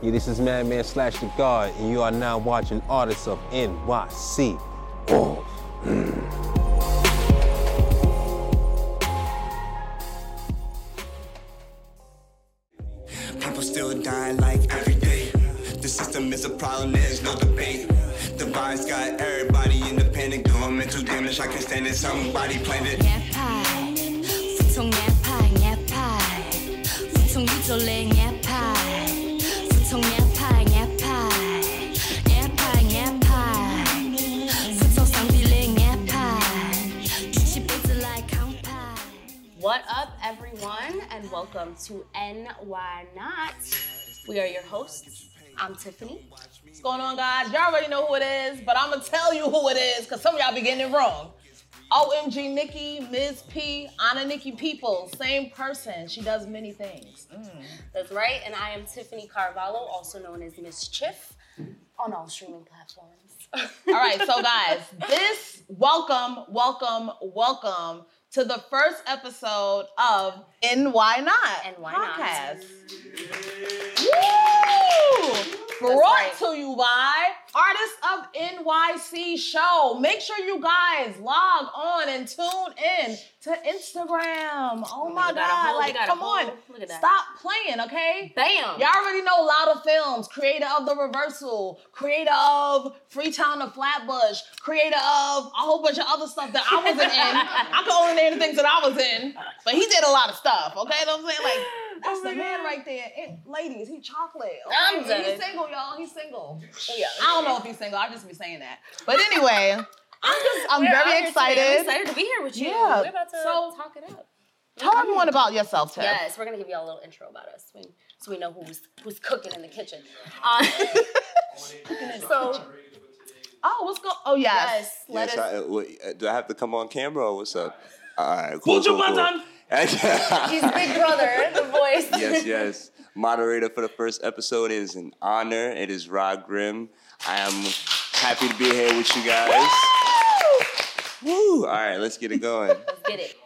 Yeah, this is Madman slash the God, and you are now watching Artists of NYC. Oh. People still dying like every day. The system is a problem, there's no debate. The virus got everybody in the panic. Doing mental damage, I can't stand it. Somebody. Welcome to NY Not. We are your hosts. I'm Tiffany. What's going on, guys? Y'all already know who it is, but I'm gonna tell you who it is because some of y'all be getting it wrong. OMG Nikki, Ms. P, Ananiki People, same person. She does many things. Mm. That's right, and I am Tiffany Carvalho, also known as Misschief, on all streaming platforms. All right, so guys, this welcome, welcome, welcome to the first episode of And Why Not And Why Not. podcast. Woo! Brought right. to you by Artists of NYC Show. Make sure you guys log on and tune in to Instagram. Oh my God! like, come on, look at that. stop playing, okay? Bam! Y'all already know Louda Films, creator of The Reversal, creator of Freetown to Flatbush, creator of a whole bunch of other stuff that I wasn't in. I can only name the things that I was in, but he did a lot of stuff, okay? You know what I'm saying? Like, that's the man right there. And ladies, he chocolate. Okay? I'm And dead. He's single, y'all. He's single. Yeah. I don't know if he's single. I just be saying that. But anyway, I'm just, I'm We're very here today. I'm excited. excited to be here with you. Yeah, We're about to so- talk it up. Tell everyone about yourself, Tiff. Yes, we're gonna give you all a little intro about us, so we, so we know who's who's cooking in the kitchen. Uh, so Oh, what's going? On? Oh yes. yes, let Yes, us. I, uh, wait, do I have to come on camera or what's up? All right, cool. Put cool, cool. He's Big Brother, the voice. yes, yes. Moderator for the first episode is an honor. It is Ra-Grim. I am happy to be here with you guys. Woo! All right, let's get it going. Let's get it.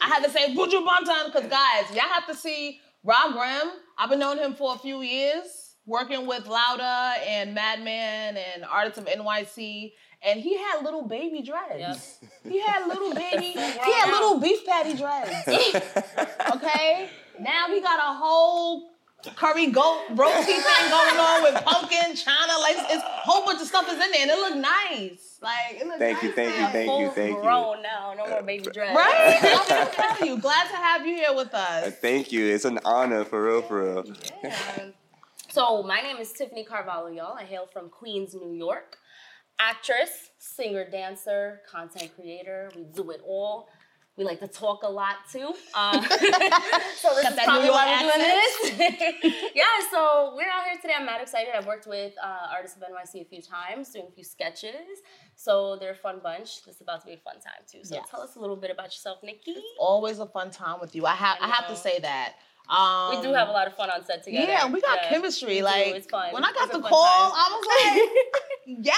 I had to say Buju Banton because guys, y'all have to see Ra-Grim. I've been knowing him for a few years, working with Louda and Madman and Artists of NYC. And he had little baby dreads. He had little baby, he had little beef patty dreads. okay? Now he got a whole curry goat roti thing going on with pumpkin, china, like it's a whole bunch of stuff is in there and it look nice. Like it look Thank you, nice thank you, there. thank you, Full thank you. grown now, no more baby dress. Right? I'm gonna tell you. Glad to have you here with Uh, us. Thank you. It's an honor for real, for real. Yeah. So my name is Tiffany Carvalho, y'all. I hail from Queens, New York. Actress, singer, dancer, content creator. We do it all. We like to talk a lot too. Uh, so this is probably why we're doing this. yeah, so we're out here today. I'm mad excited. I've worked with uh, artists of NYC a few times, doing a few sketches. So they're a fun bunch. This is about to be a fun time too. So Yes. tell us a little bit about yourself, Nikki. Always a fun time with you. I have I, I have to say that. Um, We do have a lot of fun on set together. Yeah, we got Yeah, chemistry. we. Like it's fun. when I got It's the call, time. I was like, yeah.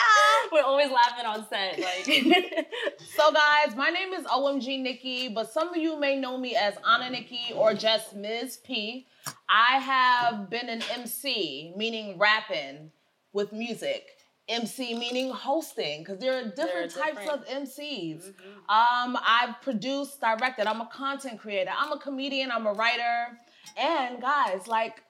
We're always laughing on set. Like, So guys, my name is OMG Nikki, but some of you may know me as Ananiki or just Ms. P. I have been an MC, meaning rapping with music. MC meaning hosting, because there are different types different. of MCs. Um, I've produced, directed. I'm a content creator. I'm a comedian. I'm a writer. And guys, like,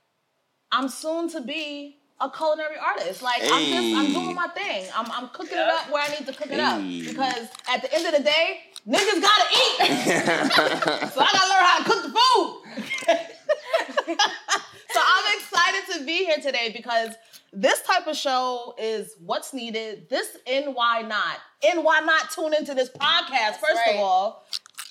I'm soon to be a culinary artist. Like I'm just I'm doing my thing. I'm I'm cooking it up where I need to cook it up. Because at the end of the day, niggas gotta eat. so I gotta learn how to cook the food. so I'm excited to be here today because this type of show is what's needed. This and why not? And why not tune into this podcast, first right. of all?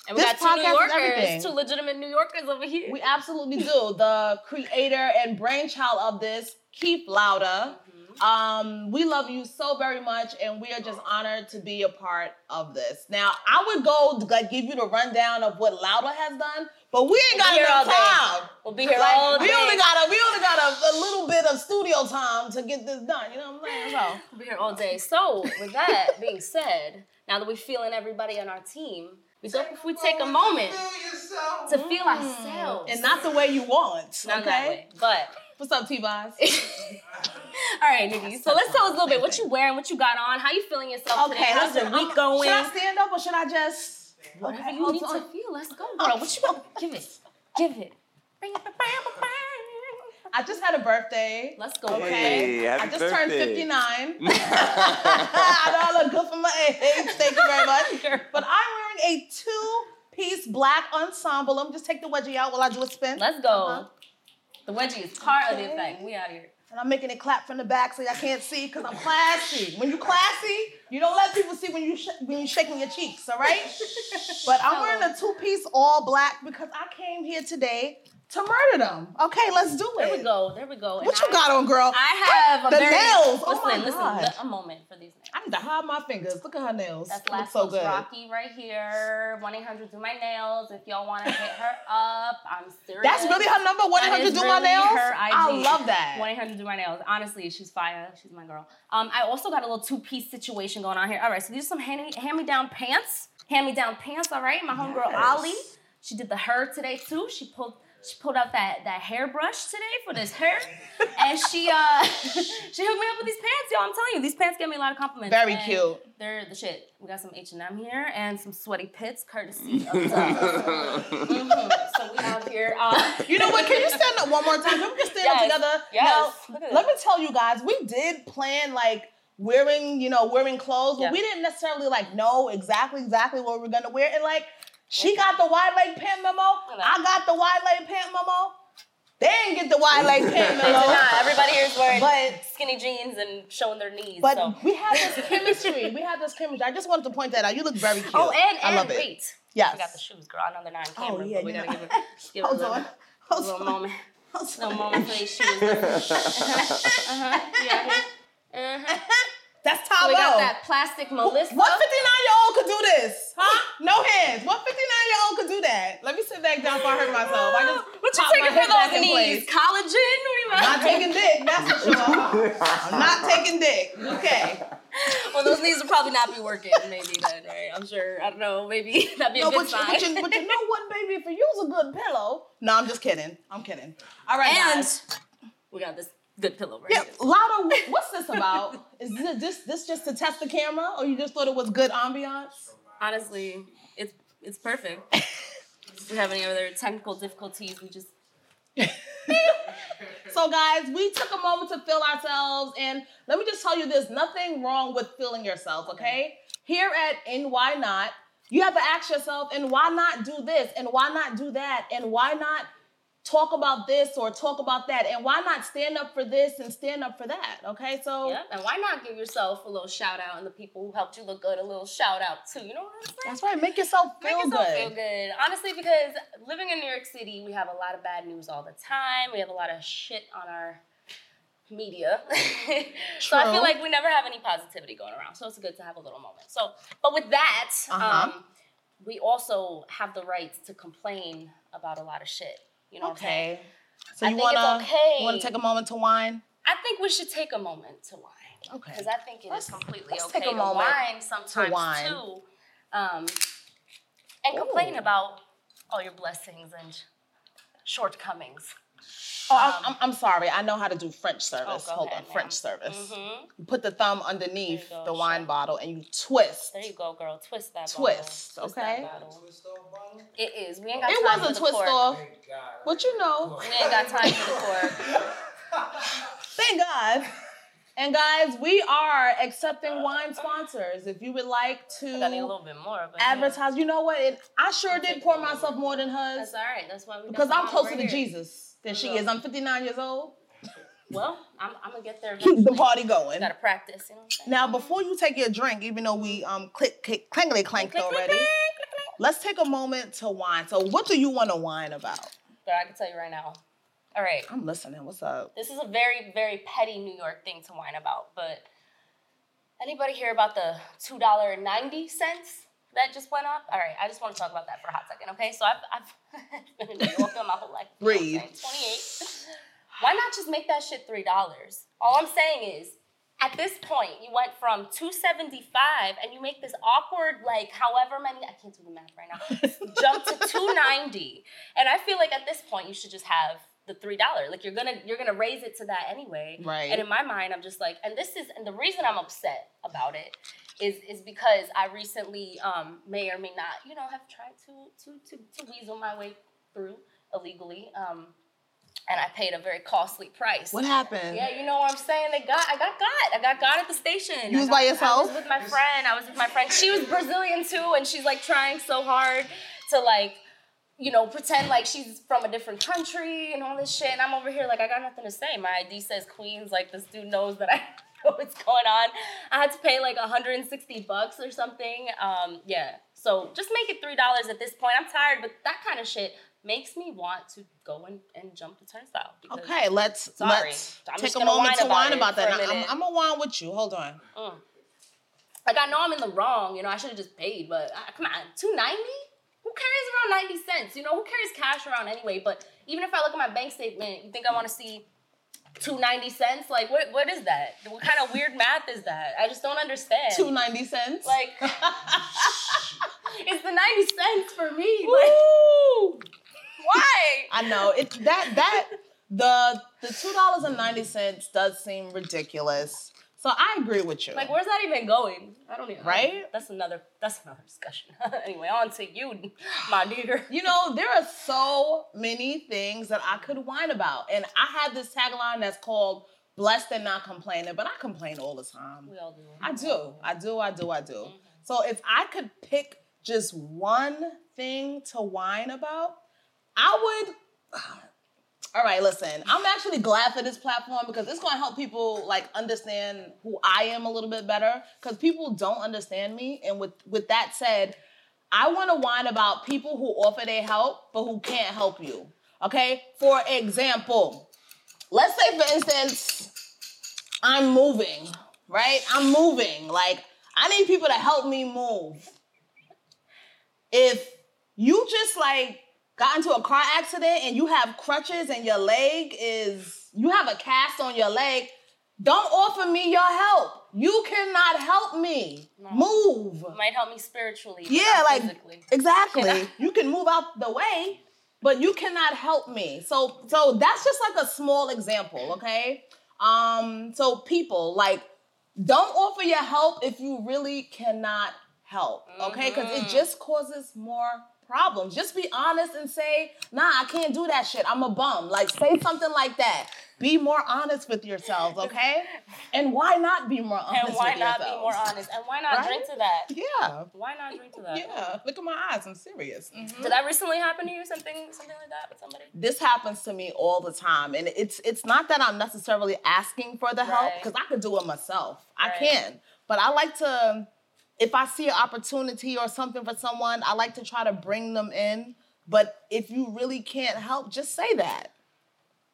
And we This got two New podcast is everything. Yorkers, two legitimate New Yorkers over here. We absolutely do. The creator and brainchild of this, Keef Louda. Um, we love you so very much, and we are just honored to be a part of this. Now, I would go like give you the rundown of what Louda has done, but we ain't We'll got here enough day. time. We'll be here Like, all day. we only got a we only got a, a little bit of studio time to get this done. You know what I'm saying? So We'll be here all day. So, with that being said, now that we're feeling everybody on our team, we if we take a moment to feel ourselves. and not the way you want. Not okay. that way. But What's up, T-Boz? All right, Nikki. So let's tell us a little bit what you wearing, what you got on, how you feeling yourself today. How's your week going? Should I stand up or should I just? Whatever Okay, you need on. to feel. Let's go, girl. What you want? Give it. Give it. Bring it. I just had a birthday. Let's go. Okay. Hey, happy I just turned 59. I know I look good for my age. Thank you very much. But I'm wearing a two-piece black ensemble. Let me just take the wedgie out while I do a spin. Let's go. Uh-huh. The wedgie is part of the Okay. thing. We out here. And I'm making it clap from the back so y'all can't see because I'm classy. When you classy, you don't let people see when you sh- when you shaking your cheeks, all right? But I'm wearing a two-piece all black because I came here today to murder them. Okay, let's do it. There we go. There we go. And What you I- got on, girl? I have a The very, nails. Oh Listen, my listen. God. A moment for these nails. I need to hide my fingers. Look at her nails. That's Lactose so good. Rocky right here. 1 800 Do My Nails. If y'all want to hit her up, I'm serious. That's really her number. One eight hundred hundred do my nails. her. I love that. 1 800 Do My Nails. Honestly, she's fire. She's my girl. Um, I also got a little two piece situation going on here. All right, so these are some hand me down pants. Hand me down pants, all right? My homegirl Yes. Ali. She did the hair today too. She pulled. She pulled out that, that hairbrush today for this hair, and she uh she hooked me up with these pants, y'all. I'm telling you, these pants get me a lot of compliments. Very cute. They're the shit. We got some H and M here and some sweaty pits, courtesy of. Mhm. So we out here. Uh, You know what? Can you stand up one more time? Can we just stand Yes. up together? Yes. Now, let me tell you guys, we did plan like wearing, you know, wearing clothes, but Yeah. we didn't necessarily like know exactly exactly what we are gonna wear. And like, she got the wide leg pant memo. I got the wide leg pant memo. They didn't get the wide leg pant memo. not. Everybody here is wearing But skinny jeans and showing their knees. but so. we have this chemistry. We have this chemistry. I just wanted to point that out. You look very cute. Oh, and I and love it. wait. Yes. We got the shoes, girl. I know they're not on Oh, yeah, but we gotta know. give it, give it a Hold little, on. Hold little on. moment. Hold little on. moment for these shoes. uh-huh. Uh-huh. Yeah. Uh-huh. That's So Tabo. we got that plastic Melissa. What 59 year old could do this? Huh? No hands. What 59 year old could do that? Let me sit back down before I hurt myself. I just What you taking for those knees? Collagen? What you not taking dick, that's for sure. I'm not taking dick. Okay. Well, those knees would probably not be working. Maybe then, right? I'm sure. I don't know. Maybe that'd be a No, good but you, sign. but, you, but you know what, baby? If you use a good pillow. No, I'm just kidding. I'm kidding. All right, and guys. we got this good pillow right here. Yeah, here. Lotto, what's this about? Is this, this this just to test the camera, or you just thought it was good ambiance? Honestly, it's it's perfect. if we have any other technical difficulties, we just So, guys, we took a moment to feel ourselves, and let me just tell you there's nothing wrong with feeling yourself, okay? Here at And Why Not, you have to ask yourself, and why not do this, and why not do that, and why not talk about this or talk about that, and why not stand up for this and stand up for that, okay? So, Yep. And why not give yourself a little shout out and the people who helped you look good a little shout out too? You know what I'm saying? that's right, make yourself feel Make yourself good. feel good. Honestly, because living in New York City, we have a lot of bad news all the time. We have a lot of shit on our media. so I feel like we never have any positivity going around. So it's good to have a little moment. So, but with that, Uh-huh. um, we also have the right to complain about a lot of shit. You know what I'm saying? Okay. So I you wanna okay. you wanna take a moment to whine? I think we should take a moment to whine. Okay. Because I think it is Let's- completely let's okay take a to whine sometimes whine. too. Um, and complain Ooh. about all your blessings and shortcomings. Oh, I'm, I'm, I'm sorry. I know how to do French service. Um, Oh, Hold ahead, on, ma'am. French service. Mhm. You put the thumb underneath go, the wine sure. bottle and you twist. There you go, girl. Twist that Twist, bottle. Twist okay? that bottle. It is. We ain't got It time was for a the twist off, but you know, We ain't got time for the cork. thank God. And guys, we are accepting wine sponsors. If you would like I got need a to little bit more. But yeah. advertise, you know what? It, I sure did pour myself more than hers That's all right. That's why we because I'm closer right to here. Jesus than she is. I'm 59 years old. Well, I'm, I'm gonna get there. Keep the party going. Gotta practice. You know what I'm saying? Now, before you take your drink, even though we um click, click clangly clanked Click, already, click, click, let's take a moment to whine. So, what do you want to whine about? But I can tell you right now. All right. I'm listening. What's up? This is a very, very petty New York thing to whine about, but anybody hear about the two dollar ninety cents that just went up? All right, I just want to talk about that for a hot second, okay? So I've, I've been in New York my whole life. you know what I'm Breathe. saying? Twenty-eight. Why not just make that shit three dollars? All I'm saying is. At this point, you went from 275 and you make this awkward, like, however many, I can't do the math right now, jump to 290. And I feel like at this point, you should just have the three dollar. Like you're gonna you're gonna raise it to that anyway. Right. And in my mind, I'm just like, and this is and the reason I'm upset about it is is because I recently um may or may not, you know, have tried to to to, to weasel my way through illegally. Um and I paid a very costly price. What happened? Yeah, you know what I'm saying? They got I got got. I got got at the station. You was got- by yourself? I was with my friend. I was with my friend. She was Brazilian too, and she's like trying so hard to like, you know, pretend like she's from a different country and all this shit. And I'm over here like I got nothing to say. My ID says Queens. Like this dude knows that I what's going on. I had to pay like 160 bucks or something. Um, yeah. So just make it three dollars at this point. I'm tired, but that kind of shit makes me want to go and, and jump the turnstile. Okay, let's Sorry. let's I'm take a moment whine to whine about that. I'm. I'm gonna whine with you. Hold on. Like I know I'm in the wrong, you know, I should have just paid, but uh, come on, two ninety? Who carries around ninety cents? You know, who carries cash around anyway? But even if I look at my bank statement, you think I want to see two ninety cents? Like what? What is that? What kind of weird math is that? I just don't understand. Two ninety cents. Like it's the ninety cents for me. Like why? I know it. That that the the two dollars and ninety cents does seem ridiculous. So I agree with you. Like where's that even going? I don't even. Right? That's another. That's another discussion. anyway, on to you, my dear. You know, there are so many things that I could whine about. And I have this tagline that's called blessed and not complaining, but I complain all the time. We all do. I do. I do. I do. I do. Mm-hmm. So if I could pick just one thing to whine about, I would. Ah, All right, listen. I'm actually glad for this platform because it's going to help people like understand who I am a little bit better because people don't understand me. And with with that said, I want to whine about people who offer their help but who can't help you. Okay? For example, let's say for instance, I'm moving, right? I'm moving. Like, I need people to help me move. If you just like got into a car accident and you have crutches and your leg is, you have a cast on your leg, don't offer me your help. You cannot help me move. Might help me spiritually. Yeah, like physically. exactly. you can move out the way, but you cannot help me. So so that's just like a small example, okay? Um so people like don't offer your help if you really cannot help, okay? Cuz Mm-hmm. it just causes more problems. Just be honest and say, "Nah, I can't do that shit. I'm a bum." Like say something like that. Be more honest with yourselves, okay? And why not be more honest and why not yourselves? be more honest? And why not Right? drink to that? Yeah. Why not drink to that? Yeah, look at my eyes. I'm serious. Mhm. Did that recently happen to you? Something, something like that with somebody? This happens to me all the time, and it's it's not that I'm necessarily asking for the help Right. because I could do it myself. I can, but I like to, if I see an opportunity or something for someone, I like to try to bring them in. But if you really can't help, just say that.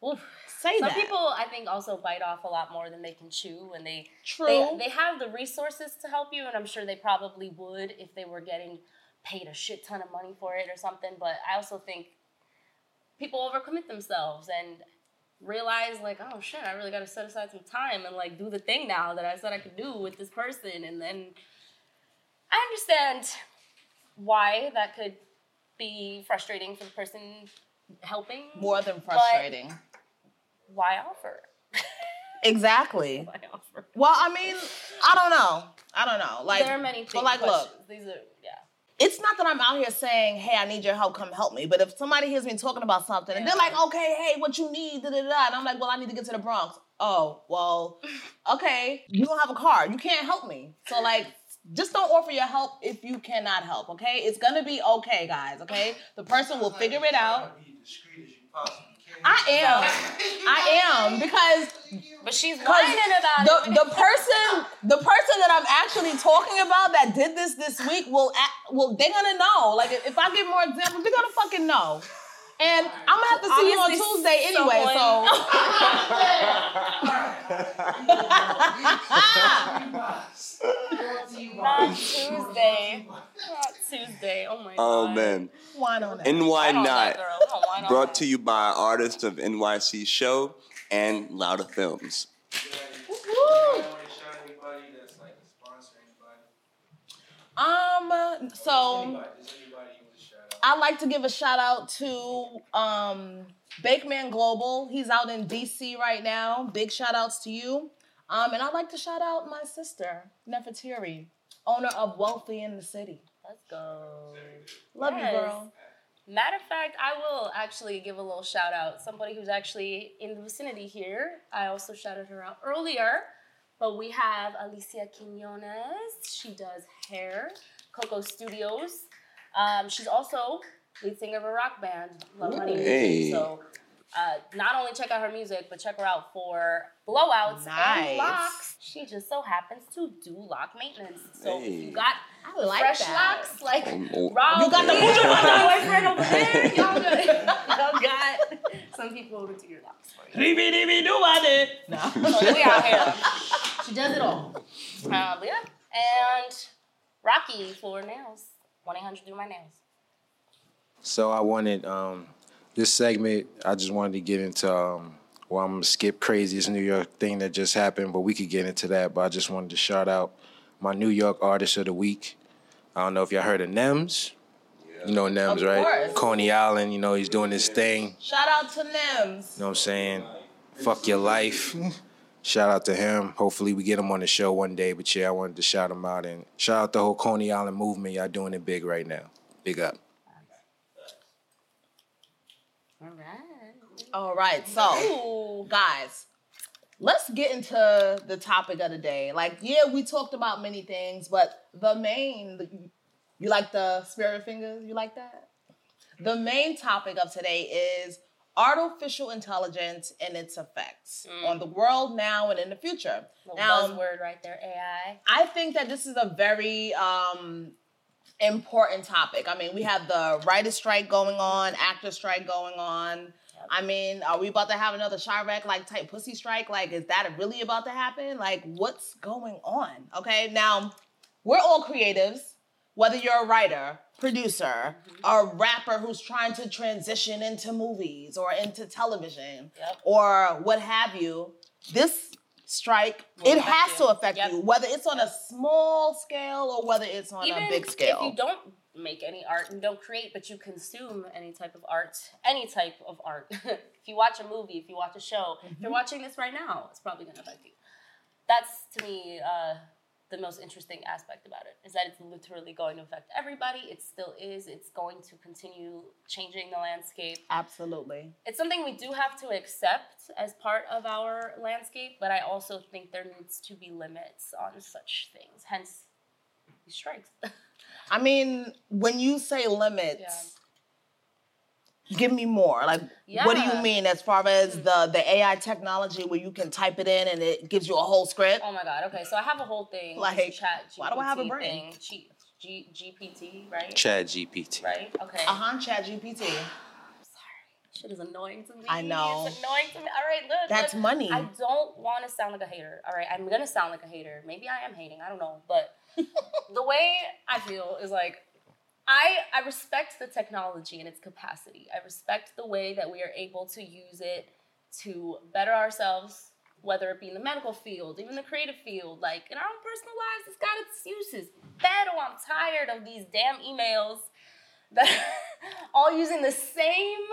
Well, Say that. Some that. people, I think, also bite off a lot more than they can chew, and they True. they they have the resources to help you, and I'm sure they probably would if they were getting paid a shit ton of money for it or something. But I also think people overcommit themselves and realize like, oh shit, I really got to set aside some time and like do the thing now that I said I could do with this person, and then I understand why that could be frustrating for the person helping. More than frustrating. Why offer? exactly. Why offer? Well, I mean, I don't know. I don't know. Like there are many things. But like, look, These are yeah. it's not that I'm out here saying, "Hey, I need your help. Come help me." But if somebody hears me talking about something and they're like, "Okay, hey, what you need?" Da, da, da, and I'm like, "Well, I need to get to the Bronx." Oh, well, okay. You don't have a car. You can't help me. So like, just don't offer your help if you cannot help. Okay, it's gonna be okay, guys. Okay, the person will figure it out. Be discreet as you possibly can. I am. I am because But she's Because whining about the, it. the person the person that I'm actually talking about that did this this week will act, will they're gonna know. Like if I give more examples, they're gonna fucking know. And I'm gonna have to see you on Tuesday anyway. Not Tuesday. Not Tuesday. Oh my Oh god. man. Why not? And why Why not, not? girl? Come on, why not? Brought to you by artists of NYC Show and Louda Films. You want anybody that's like a sponsor, anybody? Um. So I like to give a shout out to um Bakeman Global. He's out in DC right now. Big shout outs to you. Um, and I'd like to shout out my sister, Nefertiri, owner of Wealthy in the City. Let's go. Love Yes. you, girl. Matter of fact, I will actually give a little shout out. Somebody who's actually in the vicinity here. I also shouted her out earlier. But we have Alicia Quinones. She does hair, Coco Studios. Um, she's also lead singer of a rock band, Love Honey Hey. So uh, not only check out her music, but check her out for blowouts Nice. and locks. She just so happens to do lock maintenance. So if Hey. you got I like fresh that. locks, like oh. Rob, You got the your Buju boyfriend over there. Y'all got, y'all got some people who do your locks for you. No. So we out here. She does it all. Um, yeah. And Rocky for nails. 1 800 do my nails. So I wanted um, this segment. I just wanted to get into. Um, well, I'm gonna skip craziest New York thing that just happened, but we could get into that. But I just wanted to shout out my New York artist of the week. I don't know if y'all heard of Nems. You know Nems, Of right? course. Coney Island. You know he's doing his thing. Shout out to Nems. You know what I'm saying? Fuck your life. Shout out to him. Hopefully we get him on the show one day. But yeah, I wanted to shout him out and shout out the whole Coney Island movement. Y'all doing it big right now. Big up. All right. All right, so guys, let's get into the topic of the day. Like, yeah, we talked about many things, but the main, you like the spirit fingers? You like that? The main topic of today is artificial intelligence and its effects on the world now and in the future. Little Now, buzzword right there, AI. I think that this is a very um, important topic. I mean, we have the writer strike going on, actor strike going on. I mean, are we about to have another Chirac like type pussy strike? Like, is that really about to happen? Like, what's going on? Okay, now we're all creatives. Whether you're a writer, producer, a rapper who's trying to transition into movies or into television Yep. or what have you, this strike Will it has you. to affect Yep. you, whether it's on a small scale or whether it's on Even a big scale. if you don't make any art and don't create, but you consume any type of art, any type of art. if you watch a movie, if you watch a show, if Mm-hmm. you're watching this right now, it's probably going to affect you. That's to me uh, the most interesting aspect about it is that it's literally going to affect everybody. It still is. It's going to continue changing the landscape. Absolutely. It's something we do have to accept as part of our landscape, but I also think there needs to be limits on such things. Hence, these strikes. I mean, when you say limits, Yeah. Give me more. Like, what do you mean as far as the the AI technology where you can type it in and it gives you a whole script? Oh my god. Okay, so I have a whole thing. Like, chat why do I have a brain? Thing. G, G, GPT, right? chat GPT. Right. Okay. Uh huh. Chat GPT. Sorry. Shit is annoying to me. I know. It's annoying to me. All right, look. That's look, money. I don't want to sound like a hater. All right, I'm gonna sound like a hater. Maybe I am hating. I don't know, but the way I feel is like. I, I respect the technology and its capacity. I respect the way that we are able to use it to better ourselves, whether it be in the medical field, even the creative field, like in our own personal lives, it's got its uses. Pero oh, I'm tired of these damn emails that all using the same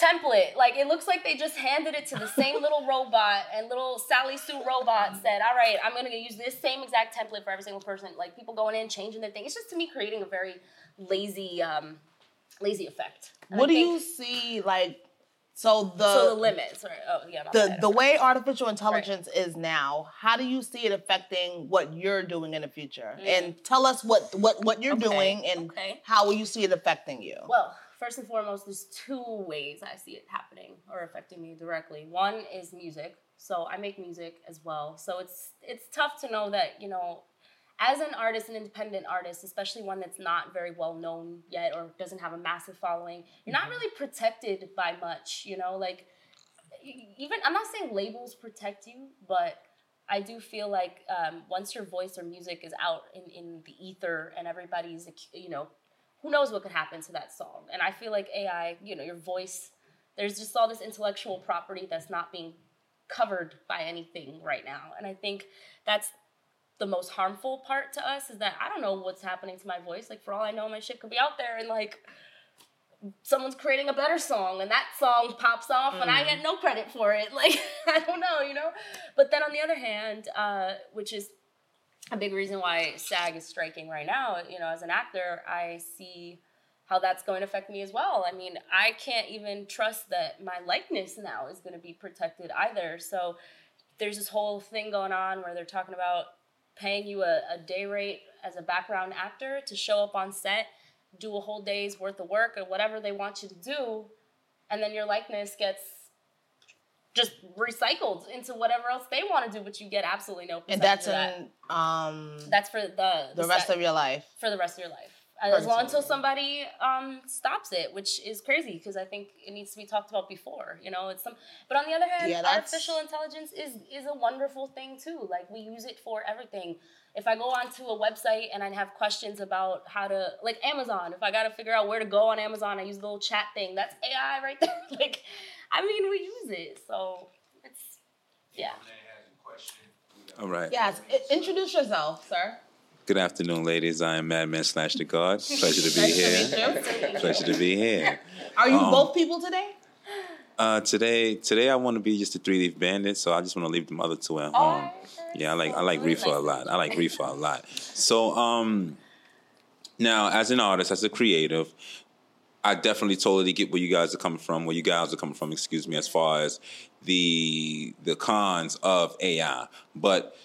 template. Like it looks like they just handed it to the same little robot and little Sally Sue robot said, "All right, I'm gonna use this same exact template for every single person." Like people going in changing their thing. It's just to me creating a very lazy, um, lazy effect. And What I do think- you see like? So the So the limits, right? Oh yeah, the bad. the way artificial intelligence is now, how do you see it affecting what you're doing in the future? And tell us what what what you're Mm. Okay, doing and okay. how will you see it affecting you? Well, first and foremost, there's two ways I see it happening or affecting me directly. One is music. So I make music as well. So it's it's tough to know that, you know, as an artist, an independent artist, especially one that's not very well known yet or doesn't have a massive following, you're not really protected by much, you know, like even I'm not saying labels protect you, but I do feel like um, once your voice or music is out in, in the ether and everybody's, you know, who knows what could happen to that song. And I feel like AI, you know, your voice, there's just all this intellectual property that's not being covered by anything right now. And I think that's the most harmful part to us is that I don't know what's happening to my voice. Like for all I know, my shit could be out there and like someone's creating a better song and that song pops off and I get no credit for it. Like I don't know, you know. But then on the other hand, uh, which is a big reason why SAG is striking right now, you know, as an actor, I see how that's going to affect me as well. I mean, I can't even trust that my likeness now is going to be protected either. So there's this whole thing going on where they're talking about paying you a, a day rate as a background actor to show up on set, do a whole day's worth of work or whatever they want you to do, and then your likeness gets just recycled into whatever else they want to do, but you get absolutely no. And that's for that. um that's for the the rest set- of your life. for the rest of your life. As long until somebody um, stops it, which is crazy because I think it needs to be talked about before. You know, it's some. But on the other hand, Yeah, artificial intelligence is is a wonderful thing too. Like we use it for everything. If I go onto a website and I have questions about how to, like Amazon, if I got to figure out where to go on Amazon, I use the little chat thing. That's AI right there. like, I mean, we use it, so it's yeah. All right. Yes. I- introduce yourself, sir. Good afternoon, ladies. I am Madman slash the God. Pleasure to be here. Pleasure to be here. Are you Um, both people today? Uh, today, today I want to be just a three leaf bandit, so I just want to leave the other two at home. Yeah, I like I like Reefer a lot. I like Reefer a lot. So, um, now as an artist, as a creative, I definitely totally get where you guys are coming from. Where you guys are coming from, excuse me, as far as the the cons of AI. But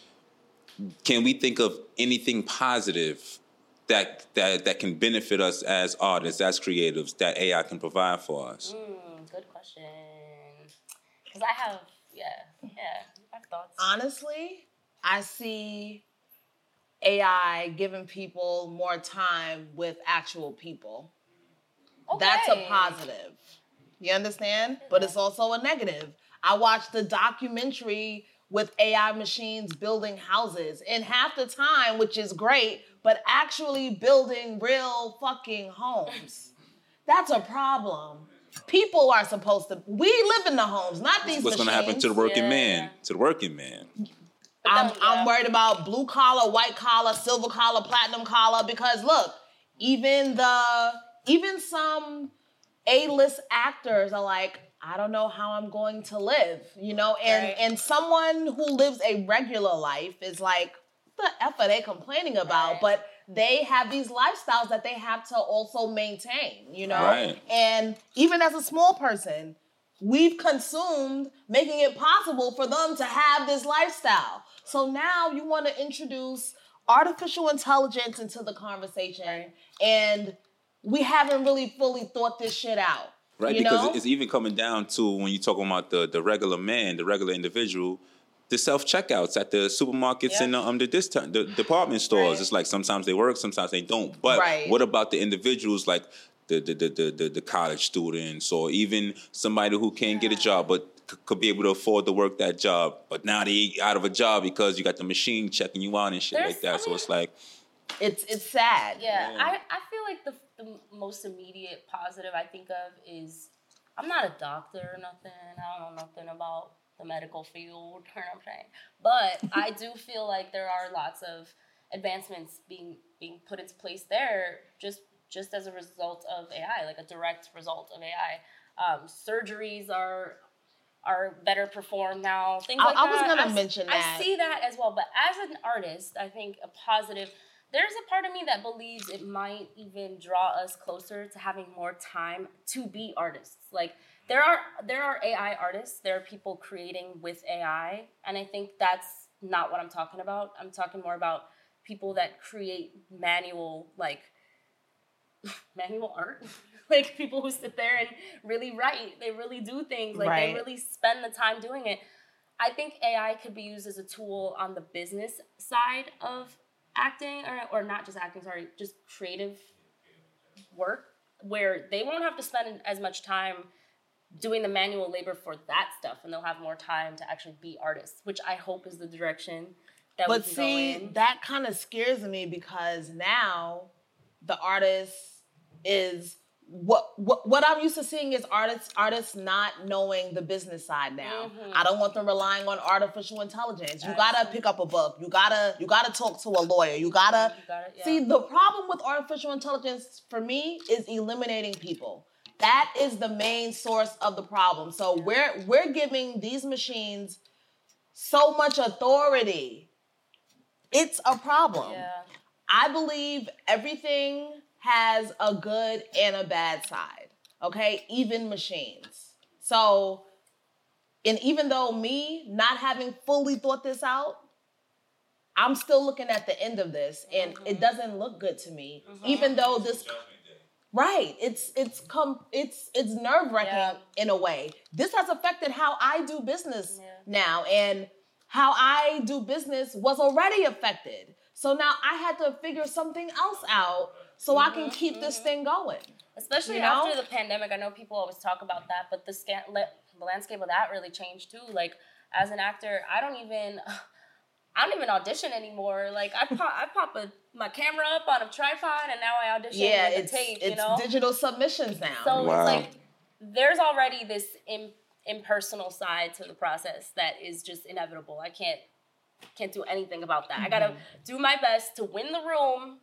can we think of anything positive that that that can benefit us as artists, as creatives, that AI can provide for us? Mm, good question. Because I have, yeah, yeah, I have thoughts. Honestly, I see AI giving people more time with actual people. That's a positive. You understand? But it's also a negative. I watched the documentary with AI machines building houses in half the time, which is great, but actually building real fucking homes. That's a problem. People are supposed to. We live in the homes, not these What's going to happen to the working Yeah. man? To the working man. I'm, then, I'm worried about blue collar, white collar, silver collar, platinum collar because look, even the even some A-list actors are like, I don't know how I'm going to live, you know, and Right. and someone who lives a regular life is like, what the f are they complaining about? Right. But they have these lifestyles that they have to also maintain, you know, Right. and even as a small person, we've consumed making it possible for them to have this lifestyle. So now you want to introduce artificial intelligence into the conversation, and we haven't really fully thought this shit out. Right, you because know? it's even coming down to when you're talking about the, the regular man, the regular individual, the self checkouts at the supermarkets Yeah. and the, um, the, discount, the department stores. Right. It's like sometimes they work, sometimes they don't. But Right. what about the individuals like the the, the, the, the the college students or even somebody who can't get a job but c- could be able to afford to work that job, but now they out of a job because you got the machine checking you out and shit There's- like that. I so mean- it's like it's it's sad. Yeah, Yeah. I, I feel like the, the most immediate positive I think of is I'm not a doctor or nothing. I don't know nothing about the medical field, you know what I'm saying? But I do feel like there are lots of advancements being being put into place there just just as a result of AI, like a direct result of AI. Um, surgeries are are better performed now. Things I- like I was that. gonna s- mention that. I see that as well. But as an artist, I think a positive. There's a part of me that believes it might even draw us closer to having more time to be artists. Like there are there are AI artists. There are people creating with AI, and I think that's not what I'm talking about. I'm talking more about people that create manual like manual art. like people who sit there and really write. They really do things. Like Right. they really spend the time doing it. I think AI could be used as a tool on the business side of acting, or, or not just acting, sorry, just creative work, where they won't have to spend as much time doing the manual labor for that stuff, and they'll have more time to actually be artists, which I hope is the direction that But we can see, go in. that kind of scares me because now the artist is what what what I'm used to seeing is artists artists not knowing the business side now. Mm-hmm. I don't want them relying on artificial intelligence. You gotta pick up a book. You gotta you gotta talk to a lawyer. You gotta, You gotta- yeah. see the problem with artificial intelligence for me is eliminating people. That is the main source of the problem. So we're we're giving these machines so much authority. It's a problem. Yeah. I believe everything has a good and a bad side. Okay, even machines. So, and even though me not having fully thought this out, I'm still looking at the end of this, and it mm-hmm. doesn't look good to me. Mm-hmm. Even though this, right? It's it's come it's it's nerve wracking Yeah. in a way. This has affected how I do business now, and how I do business was already affected. So now I had to figure something else out so I can keep this thing going. Especially You know? after the pandemic, I know people always talk about that, but the scan, le- the landscape of that really changed too. Like as an actor, I don't even, I don't even audition anymore. Like I pop, I pop a, my camera up on a tripod, and now I audition Yeah, with it's a tape. it's you know, digital submissions now. so Wow. it's like there's already this Im- impersonal side to the process that is just inevitable. I can't can't do anything about that. I gotta Mm-hmm. do my best to win the room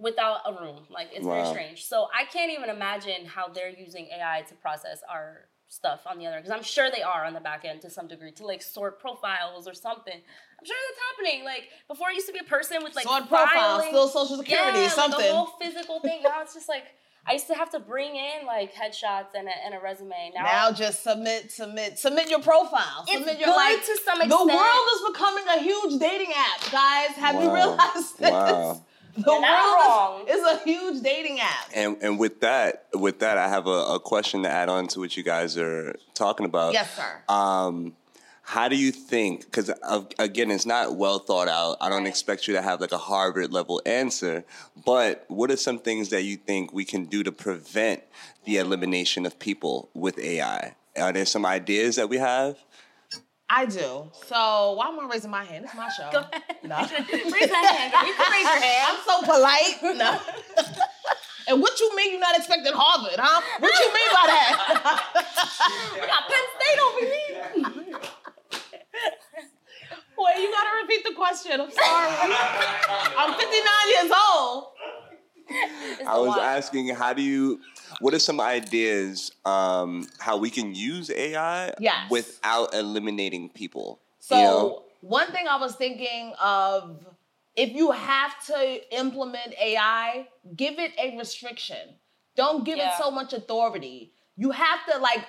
without a room. Like it's very strange. So I can't even imagine how they're using AI to process our stuff on the other because I'm sure they are on the back end to some degree to like sort profiles or something. I'm sure that's happening. Like before, it used to be a person with like Sort profiles, still social security, yeah, something. Like a whole physical thing. Now it's just like I used to have to bring in like headshots and a, and a resume. Now, Now just submit, submit, submit your profile. It's submit your good like. to some The world is becoming a huge dating app, guys. Have you realized this? Wow. The You're not world is, is a huge dating app. And and with that, with that, I have a, a question to add on to what you guys are talking about. Yes, sir. Um, how do you think? Because again, it's not well thought out. I don't expect you to have like a Harvard level answer. But what are some things that you think we can do to prevent the elimination of people with AI? Are there some ideas that we have? I do. So why am I raising my hand? It's my show. Go ahead. No. raise that hand. You can raise your hand. I'm so polite. No. and what you mean you're not expecting Harvard, huh? What you mean by that? We got Penn State over here. Wait, you gotta repeat the question. I'm sorry. I'm 59 years old. It's I a was lot. asking, how do you? What are some ideas um, how we can use AI Yes. without eliminating people? So you know? one thing I was thinking of, if you have to implement AI, give it a restriction. Don't give Yeah. it so much authority. You have to like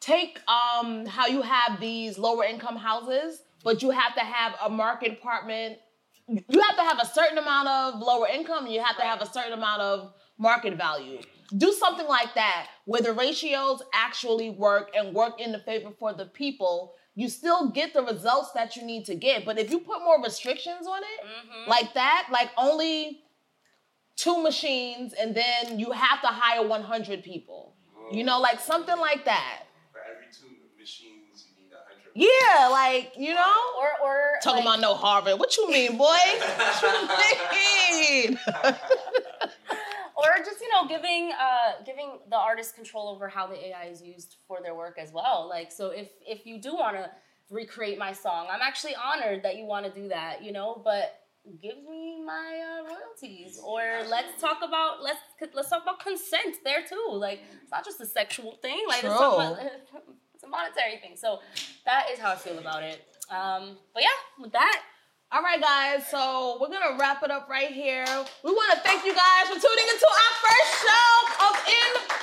take um how you have these lower income houses, but you have to have a market apartment. You have to have a certain amount of lower income, you have to have a certain amount of market value. Do something like that where the ratios actually work and work in the favor for the people. You still get the results that you need to get. But if you put more restrictions on it, mm-hmm. like that, like only two machines, and then you have to hire 100 people. You know, like something like that. For every two machines, you need a hundred. Yeah, like, you know? Or or Talking like, about no Harvard. What you mean, boy? what you mean? or just you know giving uh giving the artist control over how the AI is used for their work as well. Like so if if you do want to recreate my song, I'm actually honored that you want to do that, you know, but give me my uh, royalties or let's talk about let's let's talk about consent there too. Like it's not just a sexual thing, like it's, about, it's a monetary thing. So that is how I feel about it. Um but yeah, with that All right, guys. So we're gonna wrap it up right here. We want to thank you guys for tuning into our first show of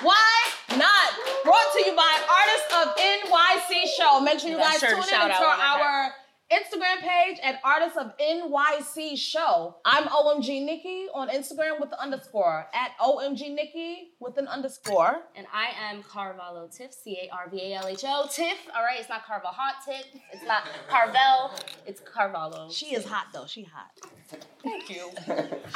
NY Not, brought to you by Artists of NYC Show. Make sure you guys tune in out our Instagram page at Artists of NYC Show. I'm OMG Nikki on Instagram with the underscore at OMG Nikki with an underscore. And I am Carvalho Tiff, C A R V A L H O. Tiff, all right, it's not Carval Hot Tiff. It's not Carvel, it's Carvalho. She is hot though. She hot. Thank you.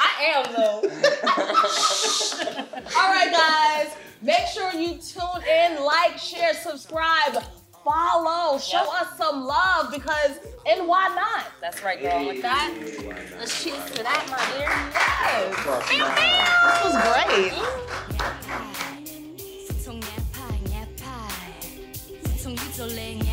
I am, though. All right, guys. Make sure you tune in, like, share, subscribe, follow, show Yep. us some love because, and why not? That's right, girl. With that, let's cheers to that, my dear. Yes. This was great. fu